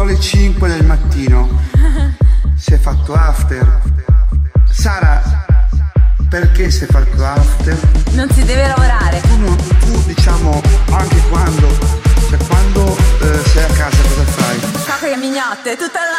Sono le 5 del mattino. Si è fatto after. Sara, perché si è fatto after? Non si deve lavorare. Tu, non- tu, diciamo anche quando, cioè quando eh, sei a casa cosa fai? Cacche e mignotte, tutto il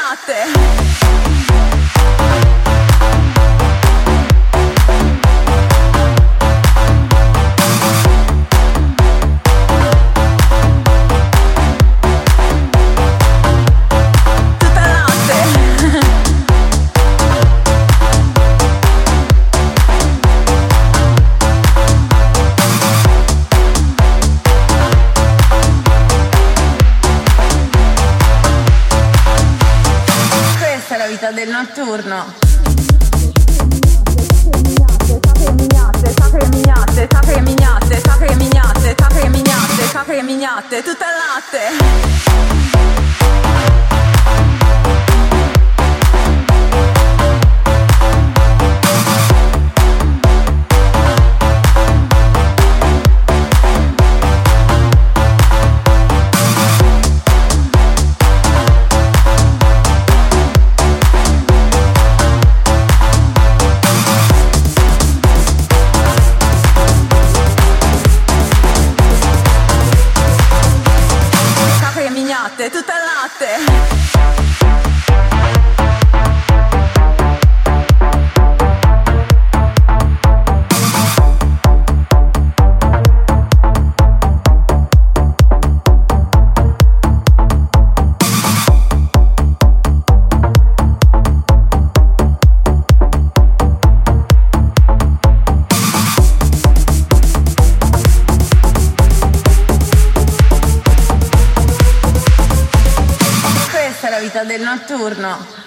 vita del notturno. Sacre mignotte, sacre mignotte, sacre mignotte, sacre mignotte, sacre mignotte, tutto Mignotte, tutto il vita del notturno.